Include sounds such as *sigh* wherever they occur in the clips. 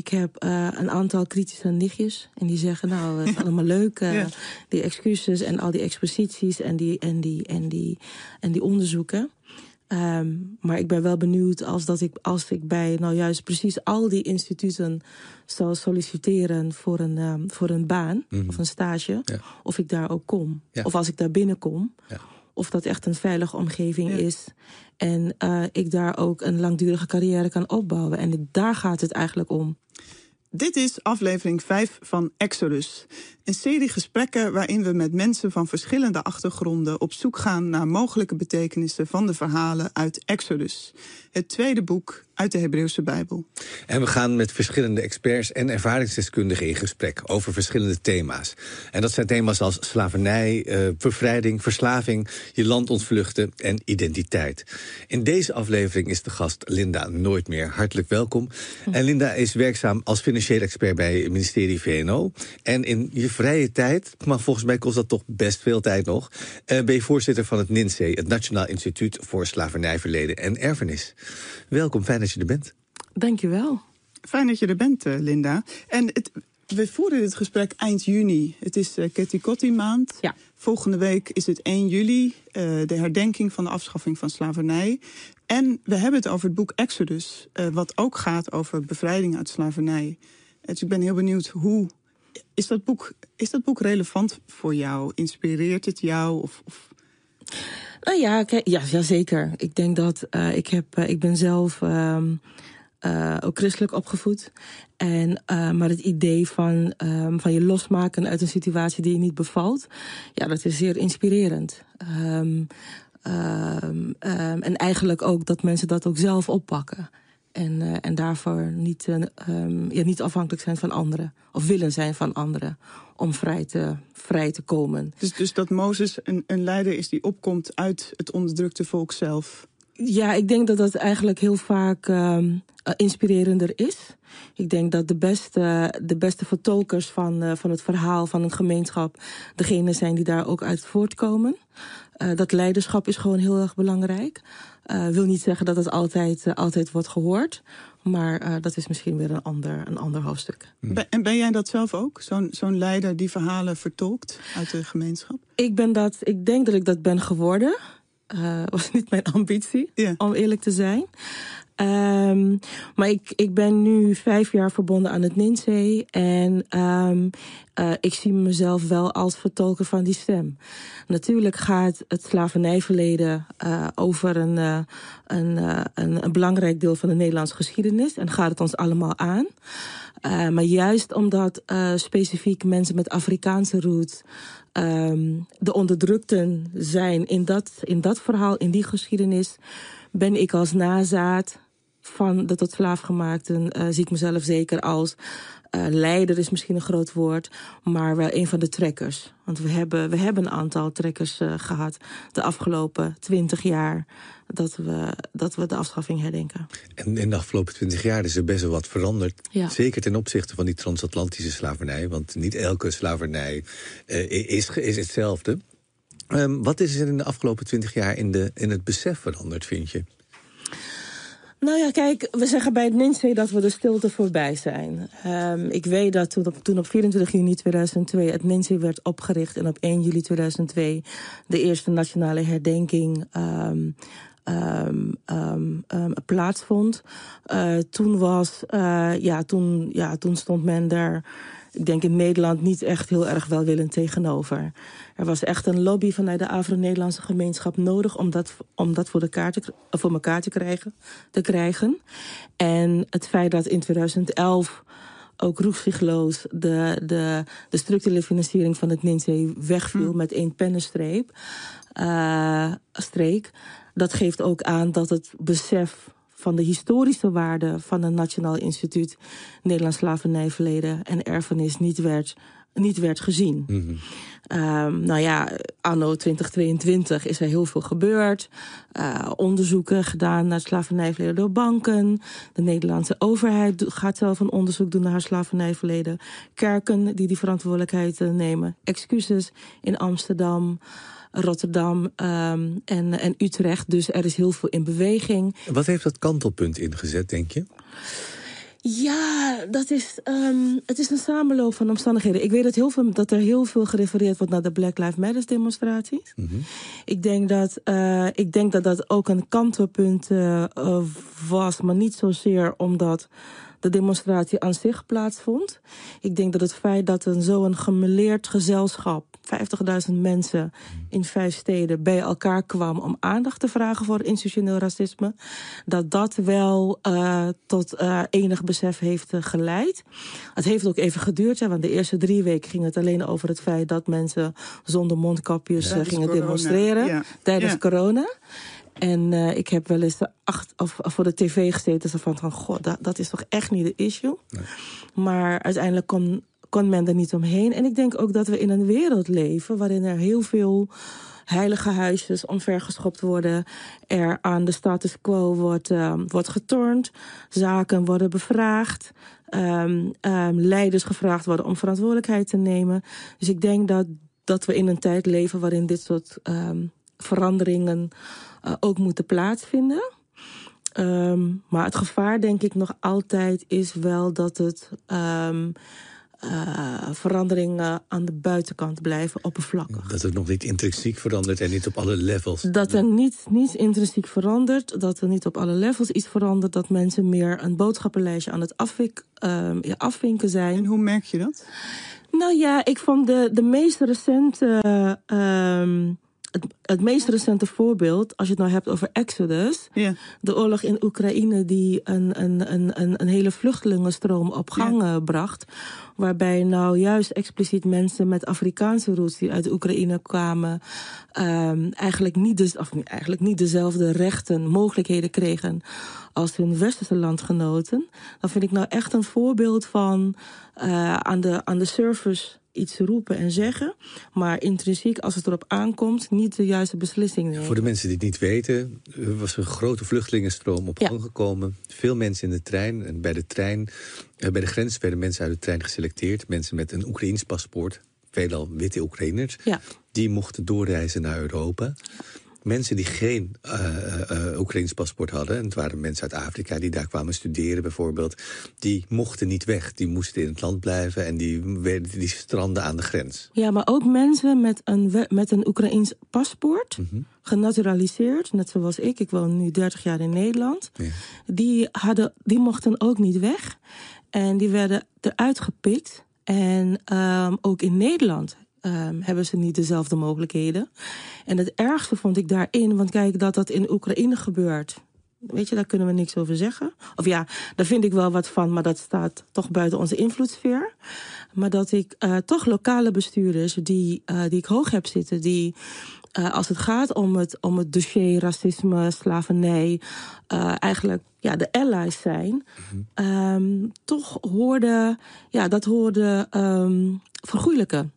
Ik heb uh, een aantal kritische nichtjes. En die zeggen, nou, het is *laughs* allemaal leuk. Uh, ja. Die excuses en al die exposities en die, en die, en die, en die onderzoeken. Um, maar ik ben wel benieuwd als, dat ik, als ik bij nou juist precies al die instituten zal solliciteren voor een, um, voor een baan mm -hmm. of een stage. Ja. Of ik daar ook kom. Ja. Of als ik daar binnenkom. Ja. Of dat echt een veilige omgeving is. En uh, ik daar ook een langdurige carrière kan opbouwen. En daar gaat het eigenlijk om. Dit is aflevering 5 van Exodus. Een serie gesprekken waarin we met mensen van verschillende achtergronden op zoek gaan naar mogelijke betekenissen van de verhalen uit Exodus. Het tweede boek uit de Hebreeuwse Bijbel. En we gaan met verschillende experts en ervaringsdeskundigen in gesprek over verschillende thema's. En dat zijn thema's als slavernij, uh, bevrijding, verslaving, je land ontvluchten en identiteit. In deze aflevering is de gast Linda Nooit meer. Hartelijk welkom. En Linda is werkzaam als financieel expert bij het ministerie VNO. En in je vrije tijd, maar volgens mij kost dat toch best veel tijd nog, uh, ben je voorzitter van het NINSE, het Nationaal Instituut voor Slavernijverleden en Erfenis. Welkom, fijn dat je er bent. Dank je wel. Fijn dat je er bent, uh, Linda. En het, we voeren dit gesprek eind juni. Het is uh, Ketikotti maand. Ja. Volgende week is het 1 juli, uh, de herdenking van de afschaffing van slavernij. En we hebben het over het boek Exodus, uh, wat ook gaat over bevrijding uit slavernij. Dus ik ben heel benieuwd hoe. Is dat boek, is dat boek relevant voor jou? Inspireert het jou? Of, of... Nou ja, ja, ja, zeker. Ik denk dat uh, ik heb, uh, ik ben zelf um, uh, ook christelijk opgevoed. En, maar het idee van, um, van je losmaken uit een situatie die je niet bevalt, ja, dat is zeer inspirerend. Um, en eigenlijk ook dat mensen dat ook zelf oppakken. En, uh, en daarvoor niet, uh, um, ja, niet afhankelijk zijn van anderen. Of willen zijn van anderen. Om vrij te, vrij te komen. Dus, dus dat Mozes een, een leider is die opkomt uit het onderdrukte volk zelf? Ja, ik denk dat dat eigenlijk heel vaak um, uh, inspirerender is. Ik denk dat de beste, de beste vertolkers van, uh, van het verhaal van een gemeenschap... degene zijn die daar ook uit voortkomen. Uh, dat leiderschap is gewoon heel erg belangrijk. Uh, wil niet zeggen dat het altijd, uh, altijd wordt gehoord. Maar dat is misschien weer een ander, een ander hoofdstuk. Ben, en ben jij dat zelf ook? Zo'n zo'n leider die verhalen vertolkt uit de gemeenschap? Ik, ben dat, ik denk dat ik dat ben geworden. *laughs* Was niet mijn ambitie, yeah. om eerlijk te zijn. Um, maar ik, ik ben nu vijf jaar verbonden aan het NINSE. En um, ik zie mezelf wel als vertolker van die stem. Natuurlijk gaat het slavernijverleden uh, over een, uh, een, een, een belangrijk deel van de Nederlandse geschiedenis. En gaat het ons allemaal aan. Maar juist omdat specifiek mensen met Afrikaanse roots um, de onderdrukten zijn in dat, in dat verhaal, in die geschiedenis, ben ik als nazaat van de tot slaafgemaakten uh, zie ik mezelf zeker als uh, leider is misschien een groot woord, maar wel een van de trekkers. Want we hebben, we hebben een aantal trekkers uh, gehad de afgelopen twintig jaar dat we, dat we de afschaffing herdenken. En in de afgelopen twintig jaar is er best wel wat veranderd. Ja. Zeker ten opzichte van die transatlantische slavernij. Want niet elke slavernij uh, is, is hetzelfde. Um, wat is er in de afgelopen twintig jaar in, de, in het besef veranderd, vind je? Nou ja, kijk, we zeggen bij het NINSE dat we de stilte voorbij zijn. Um, ik weet dat toen op, toen op 24 juni 2002 het NINSE werd opgericht... en op 1 juli 2002 de eerste nationale herdenking... Um, um, um, plaatsvond. Uh, toen, was, uh, ja, toen, ja, toen stond men daar, ik denk in Nederland, niet echt heel erg welwillend tegenover. Er was echt een lobby vanuit de Afro-Nederlandse gemeenschap nodig om dat, om dat voor, elkaar te, voor elkaar te krijgen, te krijgen. En het feit dat in 2011 ook roekzichtloos de, de, de structurele financiering van het NINSE wegviel hm. met één pennenstreep, uh, streek dat geeft ook aan dat het besef van de historische waarde van een Nationaal Instituut Nederlands Slavernijverleden en Erfenis niet werd, niet werd gezien. Mm -hmm. um, nou ja, anno 2022 is er heel veel gebeurd. Uh, onderzoeken gedaan naar het slavernijverleden door banken. De Nederlandse overheid gaat zelf een onderzoek doen naar haar slavernijverleden. Kerken die die verantwoordelijkheid uh, nemen. Excuses in Amsterdam. Rotterdam um, en, en Utrecht. Dus er is heel veel in beweging. Wat heeft dat kantelpunt ingezet, denk je? Ja, dat is, um, het is een samenloop van omstandigheden. Ik weet dat, heel veel, dat er heel veel gerefereerd wordt naar de Black Lives Matter demonstraties. Mm -hmm. ik, denk dat, uh, ik denk dat dat ook een kantelpunt uh, was, maar niet zozeer omdat de demonstratie aan zich plaatsvond. Ik denk dat het feit dat een zo'n gemeleerd gezelschap, 50.000 mensen in vijf steden, bij elkaar kwam om aandacht te vragen voor institutioneel racisme, dat dat wel uh, tot uh, enig besef heeft uh, geleid. Het heeft ook even geduurd, ja, want de eerste drie weken ging het alleen over het feit dat mensen zonder mondkapjes gingen corona. demonstreren ja. tijdens ja. corona. En uh, ik heb wel eens de acht, of, of voor de tv gezeten. Zo van, van god, dat, dat is toch echt niet de issue. Nee. Maar uiteindelijk kon, kon men er niet omheen. En ik denk ook dat we in een wereld leven waarin er heel veel heilige huisjes omvergeschopt worden. Er aan de status quo wordt, uh, wordt getornd. Zaken worden bevraagd. Um, um, leiders gevraagd worden om verantwoordelijkheid te nemen. Dus ik denk dat, dat we in een tijd leven waarin dit soort veranderingen uh, ook moeten plaatsvinden. Maar het gevaar, denk ik, nog altijd is wel dat het uh, veranderingen aan de buitenkant blijven, oppervlakkig. Dat het nog niet intrinsiek verandert en niet op alle levels. Dat er niet, niet intrinsiek verandert, dat er niet op alle levels iets verandert, dat mensen meer een boodschappenlijstje aan het afwik, ja, afwinken zijn. En hoe merk je dat? Nou ja, ik vond de, de meest recente. Uh, het, het meest recente voorbeeld, als je het nou hebt over Exodus, yeah. de oorlog in Oekraïne die een, een, een, een hele vluchtelingenstroom op gang yeah. bracht, waarbij nou juist expliciet mensen met Afrikaanse roots die uit Oekraïne kwamen, um, eigenlijk, niet de, of eigenlijk niet dezelfde rechten, mogelijkheden kregen als hun westerse landgenoten. Dan vind ik nou echt een voorbeeld van uh, aan, de, aan de surface iets roepen en zeggen, maar intrinsiek, als het erop aankomt, niet de juiste beslissing nemen. Voor de mensen die het niet weten, er was een grote vluchtelingenstroom op gang ja. gekomen. Veel mensen in de trein. En bij de trein, bij de grens werden mensen uit de trein geselecteerd. Mensen met een Oekraïns paspoort, veelal witte Oekraïners. Ja. Die mochten doorreizen naar Europa mensen die geen uh, Oekraïns paspoort hadden... en het waren mensen uit Afrika die daar kwamen studeren bijvoorbeeld... die mochten niet weg, die moesten in het land blijven... en die, werden, die stranden aan de grens. Ja, maar ook mensen met een, met een Oekraïns paspoort... Mm -hmm. genaturaliseerd, net zoals ik, ik woon nu 30 jaar in Nederland... Ja. Die, hadden, die mochten ook niet weg en die werden eruit gepikt... En um, ook in Nederland um, hebben ze niet dezelfde mogelijkheden. En het ergste vond ik daarin, want kijk, dat dat in Oekraïne gebeurt. Weet je, daar kunnen we niks over zeggen. Of ja, daar vind ik wel wat van, maar dat staat toch buiten onze invloedssfeer. Maar dat ik uh, toch lokale bestuurders die, uh, die ik hoog heb zitten, die uh, als het gaat om het, om het dossier racisme, slavernij, eigenlijk ja, de allies zijn, mm -hmm. um, toch hoorde, ja, dat hoorde um, vergoeilijken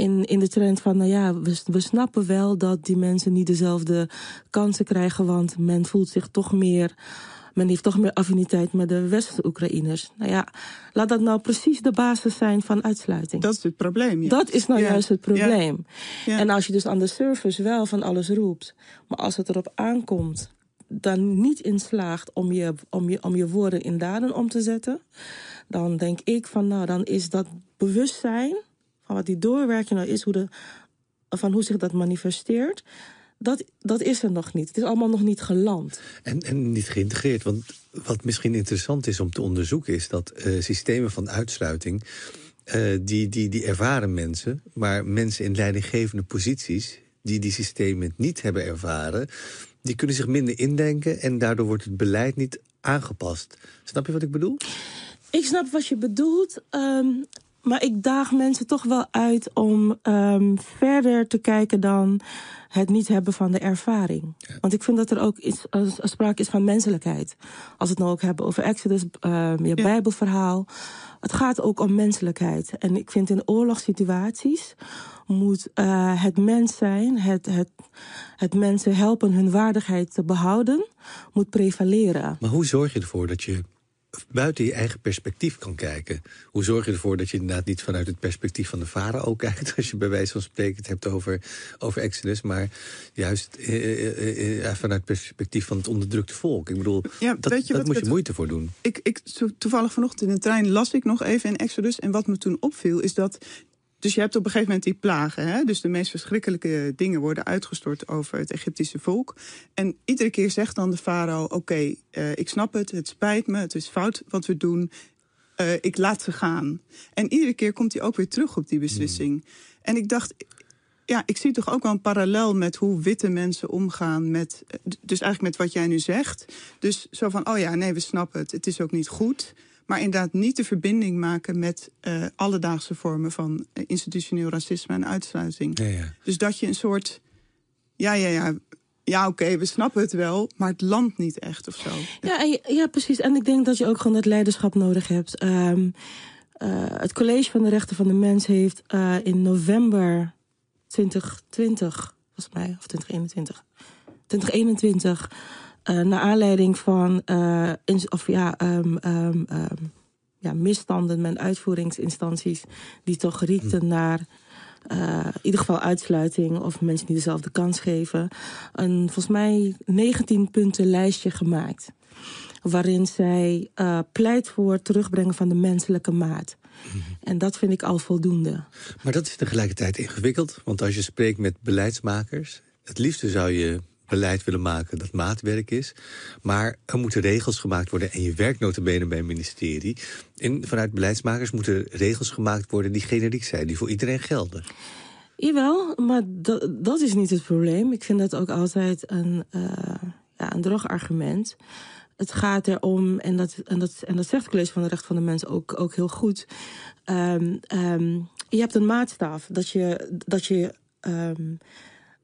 in, in de trend van, nou ja, we, we snappen wel dat die mensen niet dezelfde kansen krijgen, want men voelt zich toch meer, men heeft toch meer affiniteit met de westerse Oekraïners. Nou ja, laat dat nou precies de basis zijn van uitsluiting. Dat is het probleem. Ja. Dat is nou ja. juist het probleem. Ja. En als je dus aan de surface wel van alles roept, maar als het erop aankomt, dan niet inslaagt om je, om, je, om je woorden in daden om te zetten, dan denk ik van, nou, dan is dat bewustzijn van wat die doorwerking nou is, hoe de, van hoe zich dat manifesteert, dat, dat is er nog niet. Het is allemaal nog niet geland. En, en niet geïntegreerd. Want wat misschien interessant is om te onderzoeken, is dat uh, systemen van uitsluiting. Uh, die, die, die ervaren mensen, maar mensen in leidinggevende posities die die systemen niet hebben ervaren, die kunnen zich minder indenken en daardoor wordt het beleid niet aangepast. Snap je wat ik bedoel? Ik snap wat je bedoelt. Um, maar ik daag mensen toch wel uit om um, verder te kijken dan het niet hebben van de ervaring. Want ik vind dat er ook iets, als, als sprake is van menselijkheid. Als we het nou ook hebben over Exodus, um, je ja. Bijbelverhaal. Het gaat ook om menselijkheid. En ik vind in oorlogssituaties moet uh, het mens zijn, het, het, het mensen helpen hun waardigheid te behouden, moet prevaleren. Maar hoe zorg je ervoor dat je buiten je eigen perspectief kan kijken. Hoe zorg je ervoor dat je inderdaad niet vanuit het perspectief van de farao *laughs* kijkt... als je bij wijze van spreken het hebt over, over Exodus... maar juist eh, eh, eh, vanuit het perspectief van het onderdrukte volk. Ik bedoel, Ja, dat, weet je dat wat- moet je moeite voor doen. Ik, ik, toevallig vanochtend in de trein las ik nog even in Exodus. En wat me toen opviel is dat. Dus je hebt op een gegeven moment die plagen. Hè? Dus de meest verschrikkelijke dingen worden uitgestort over het Egyptische volk. En iedere keer zegt dan de farao: Oké, eh, ik snap het, het spijt me, het is fout wat we doen. Eh, ik laat ze gaan. En iedere keer komt hij ook weer terug op die beslissing. En ik dacht. Ja, ik zie toch ook wel een parallel met hoe witte mensen omgaan met. eh, Dus eigenlijk met wat jij nu zegt. Dus zo van: oh ja, nee, we snappen het. Het is ook niet goed. Maar inderdaad niet de verbinding maken met eh, alledaagse vormen van eh, institutioneel racisme en uitsluiting. Ja, ja. Dus dat je een soort. Ja, ja, ja. Ja, oké, we snappen het wel, maar het landt niet echt of zo. Ja, ja, precies. En ik denk dat je ook gewoon dat leiderschap nodig hebt. Ehm, eh, het College van de Rechten van de Mens heeft eh, in november 2020, volgens mij, of 2021, 2021, eh naar aanleiding van eh, of ja, ehm, ehm, ehm, ja, misstanden met uitvoeringsinstanties die toch riekten naar eh, in ieder geval uitsluiting of mensen die dezelfde kans geven. Een volgens mij 19 punten lijstje gemaakt. Waarin zij pleit voor het terugbrengen van de menselijke maat. En dat vind ik al voldoende. Maar dat is tegelijkertijd ingewikkeld. Want als je spreekt met beleidsmakers... het liefste zou je beleid willen maken dat maatwerk is. Maar er moeten regels gemaakt worden. En je werkt notabene bij een ministerie. En vanuit beleidsmakers moeten regels gemaakt worden... die generiek zijn, die voor iedereen gelden. Jawel, maar dat, is niet het probleem. Ik vind dat ook altijd een, eh ja, een. Het gaat erom, en dat, en dat, en dat zegt het College van de Recht van de Mens ook, ook heel goed. Ehm, ehm, je hebt een maatstaf dat je, dat je ehm,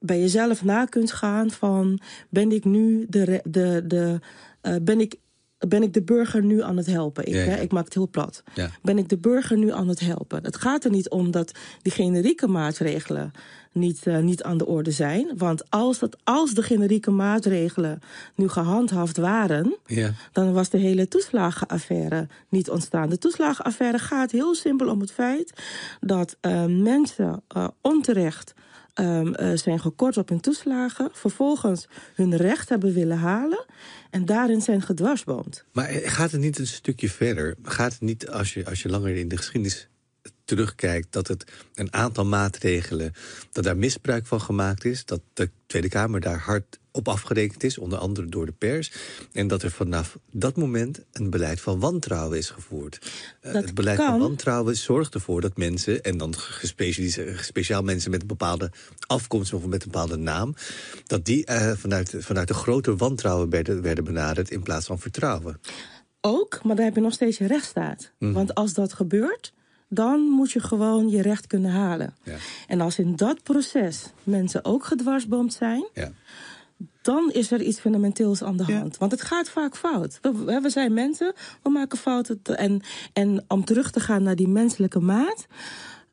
bij jezelf na kunt gaan van... ben ik nu de, de, de, eh, ben ik, ben ik de burger nu aan het helpen? Ik, Ja, ja. hè, ik maak het heel plat. Ja. Ben ik de burger nu aan het helpen? Het gaat er niet om dat die generieke maatregelen niet, eh, niet aan de orde zijn. Want als, dat, als de generieke maatregelen nu gehandhaafd waren... Ja. dan was de hele toeslagenaffaire niet ontstaan. De toeslagenaffaire gaat heel simpel om het feit... dat eh, mensen onterecht ehm, eh, zijn gekort op hun toeslagen... vervolgens hun recht hebben willen halen... en daarin zijn gedwarsboomd. Maar gaat het niet een stukje verder? Gaat het niet, als je, als je langer in de geschiedenis terugkijkt... dat het een aantal maatregelen, dat daar misbruik van gemaakt is... dat de Tweede Kamer daar hard op afgerekend is, onder andere door de pers... en dat er vanaf dat moment een beleid van wantrouwen is gevoerd. Eh, Dat het beleid van wantrouwen zorgt ervoor dat mensen... en dan speciaal mensen met een bepaalde afkomst... of met een bepaalde naam... dat die eh, vanuit, vanuit een groter wantrouwen werden, werden benaderd... in plaats van vertrouwen. Ook, maar dan heb je nog steeds je rechtsstaat. Mhm. Want als dat gebeurt, dan moet je gewoon je recht kunnen halen. Ja. En als in dat proces mensen ook gedwarsboomd zijn... Ja. dan is er iets fundamenteels aan de Ja. hand. Want het gaat vaak fout. We, zijn mensen, we maken fouten. te- En, en om terug te gaan naar die menselijke maat...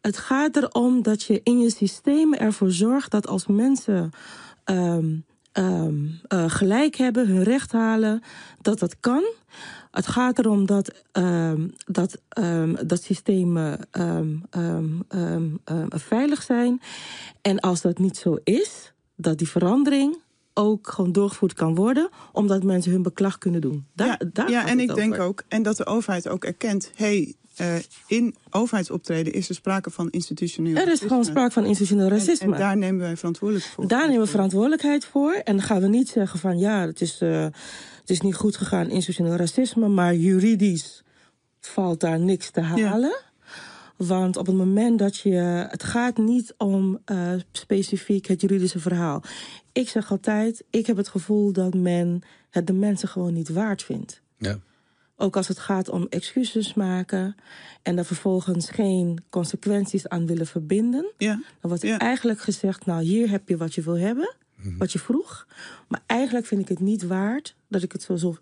het gaat erom dat je in je systeem ervoor zorgt... dat als mensen ehm, ehm, eh, gelijk hebben, hun recht halen... dat dat kan... Het gaat erom dat, ehm, dat, ehm, dat systemen veilig zijn. En als dat niet zo is, dat die verandering ook gewoon doorgevoerd kan worden, omdat mensen hun beklag kunnen doen. Daar, ja, daar ja en ik denk ook, en dat de overheid ook erkent, hey, eh, in overheidsoptreden is er sprake van institutioneel Er is racisme. gewoon sprake van institutioneel racisme. En, daar nemen wij verantwoordelijk voor. Daar nemen we verantwoordelijkheid voor. En dan gaan we niet zeggen van ja, het is, eh, het is niet goed gegaan, institutioneel racisme, maar juridisch valt daar niks te halen. Want op het moment dat je. Het gaat niet om eh, specifiek het juridische verhaal. Ik zeg altijd: ik heb het gevoel dat men het de mensen gewoon niet waard vindt. Ja. Ook als het gaat om excuses maken en er vervolgens geen consequenties aan willen verbinden. Ja, Dan wordt Ja. eigenlijk gezegd, nou hier heb je wat je wil hebben, wat je vroeg. Maar eigenlijk vind ik het niet waard dat ik het zo, zo,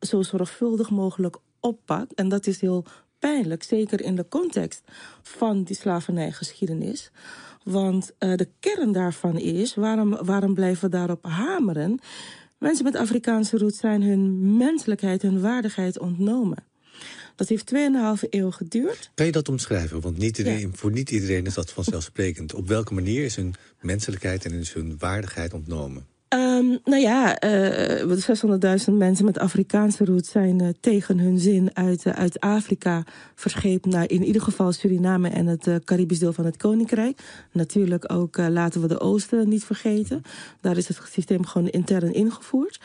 zo zorgvuldig mogelijk oppak. En dat is heel pijnlijk, zeker in de context van die slavernijgeschiedenis. Want eh, de kern daarvan is, waarom, waarom blijven we daarop hameren? Mensen met Afrikaanse roots zijn hun menselijkheid, hun waardigheid ontnomen. Dat heeft 2,5 eeuw geduurd. Kan je dat omschrijven? Want niet iedereen, voor niet iedereen is dat vanzelfsprekend. Op welke manier is hun menselijkheid en is hun waardigheid ontnomen? Um, nou ja, uh, 600.000 mensen met Afrikaanse roots zijn uh, tegen hun zin uit, uh, uit Afrika verscheept naar in ieder geval Suriname en het Caribisch deel van het Koninkrijk. Natuurlijk ook laten we de Oosten niet vergeten. Daar is het systeem gewoon intern ingevoerd.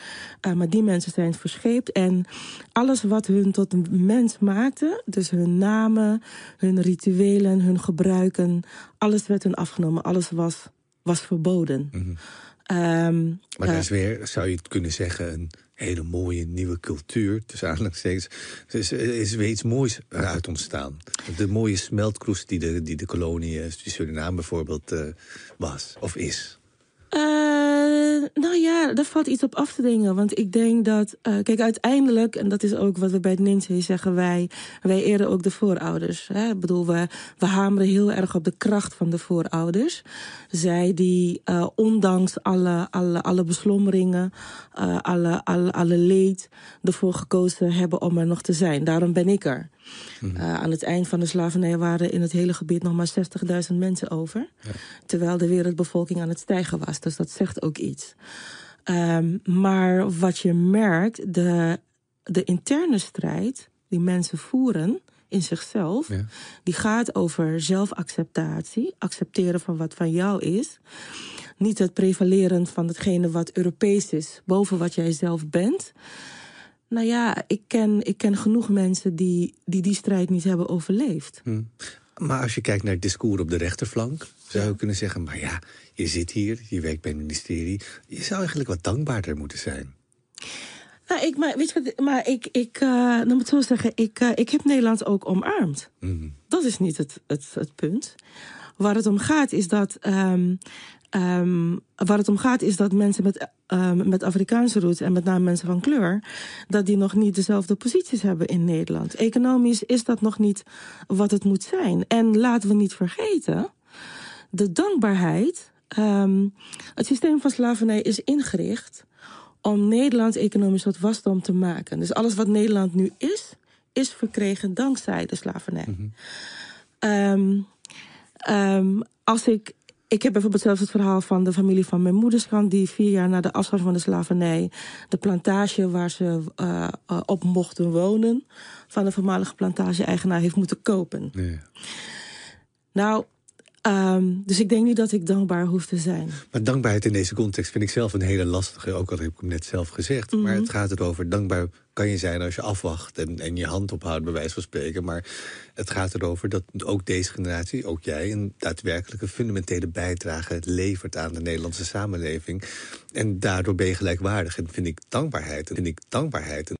maar die mensen zijn verscheept en alles wat hun tot een mens maakte, dus hun namen, hun rituelen, hun gebruiken, alles werd hun afgenomen. Alles was, was verboden. -hmm. Um, maar dat is weer, zou je het kunnen zeggen, een hele mooie nieuwe cultuur. Dus aanhalingstekens. Dus er is weer iets moois uit ontstaan. De mooie smeltkroes die de, die de kolonie, Suriname bijvoorbeeld, uh, was of is. Uh, nou ja, daar valt iets op af te dingen. Want ik denk dat, uh, kijk, uiteindelijk, en dat is ook wat we bij het NINSE zeggen, wij, wij eren ook de voorouders. Hè? Ik bedoel, we, we hameren heel erg op de kracht van de voorouders. Zij die, uh, ondanks alle, alle, alle beslommeringen, alle, alle, alle leed, ervoor gekozen hebben om er nog te zijn. Daarom ben ik er. Uh, aan het eind van de slavernij waren in het hele gebied nog maar 60.000 mensen over. Ja. Terwijl de wereldbevolking aan het stijgen was. Dus dat zegt ook iets. Um, maar wat je merkt, de, de interne strijd die mensen voeren in zichzelf, ja. die gaat over zelfacceptatie, accepteren van wat van jou is. Niet het prevaleren van hetgene wat Europees is boven wat jij zelf bent. Nou ja, ik ken, ik ken genoeg mensen die, die die strijd niet hebben overleefd. Hm. Maar als je kijkt naar het discours op de rechterflank, zou je kunnen zeggen: maar ja, je zit hier, je werkt bij het ministerie. Je zou eigenlijk wat dankbaarder moeten zijn. Nou, ik, maar, weet je wat, maar ik, ik uh, nou moet zo zeggen, ik, uh, ik heb Nederland ook omarmd. Mm. Dat is niet het, het, het punt. Waar het om gaat is dat um, Um, waar het om gaat is dat mensen met, um, met Afrikaanse roots en met name mensen van kleur, dat die nog niet dezelfde posities hebben in Nederland. Economisch is dat nog niet wat het moet zijn. En laten we niet vergeten, de dankbaarheid. Um, het systeem van slavernij is ingericht om Nederland economisch wat wasdom te maken. Dus alles wat Nederland nu is, is verkregen dankzij de slavernij. Mm -hmm. um, als ik ik heb bijvoorbeeld zelfs het verhaal van de familie van mijn moederskant... die vier jaar na de afschaffing van de slavernij... de plantage waar ze uh, uh, op mochten wonen... van de voormalige plantage-eigenaar heeft moeten kopen. Nee. Nou, Um, dus ik denk niet dat ik dankbaar hoef te zijn. Maar dankbaarheid in deze context vind ik zelf een hele lastige. Ook al heb ik hem net zelf gezegd. Mm -hmm. Maar het gaat erover, dankbaar kan je zijn als je afwacht... En, en je hand ophoudt, bij wijze van spreken. Maar het gaat erover dat ook deze generatie, ook jij... een daadwerkelijke fundamentele bijdrage levert aan de Nederlandse samenleving. En daardoor ben je gelijkwaardig. En vind ik dankbaarheid, en vind ik dankbaarheid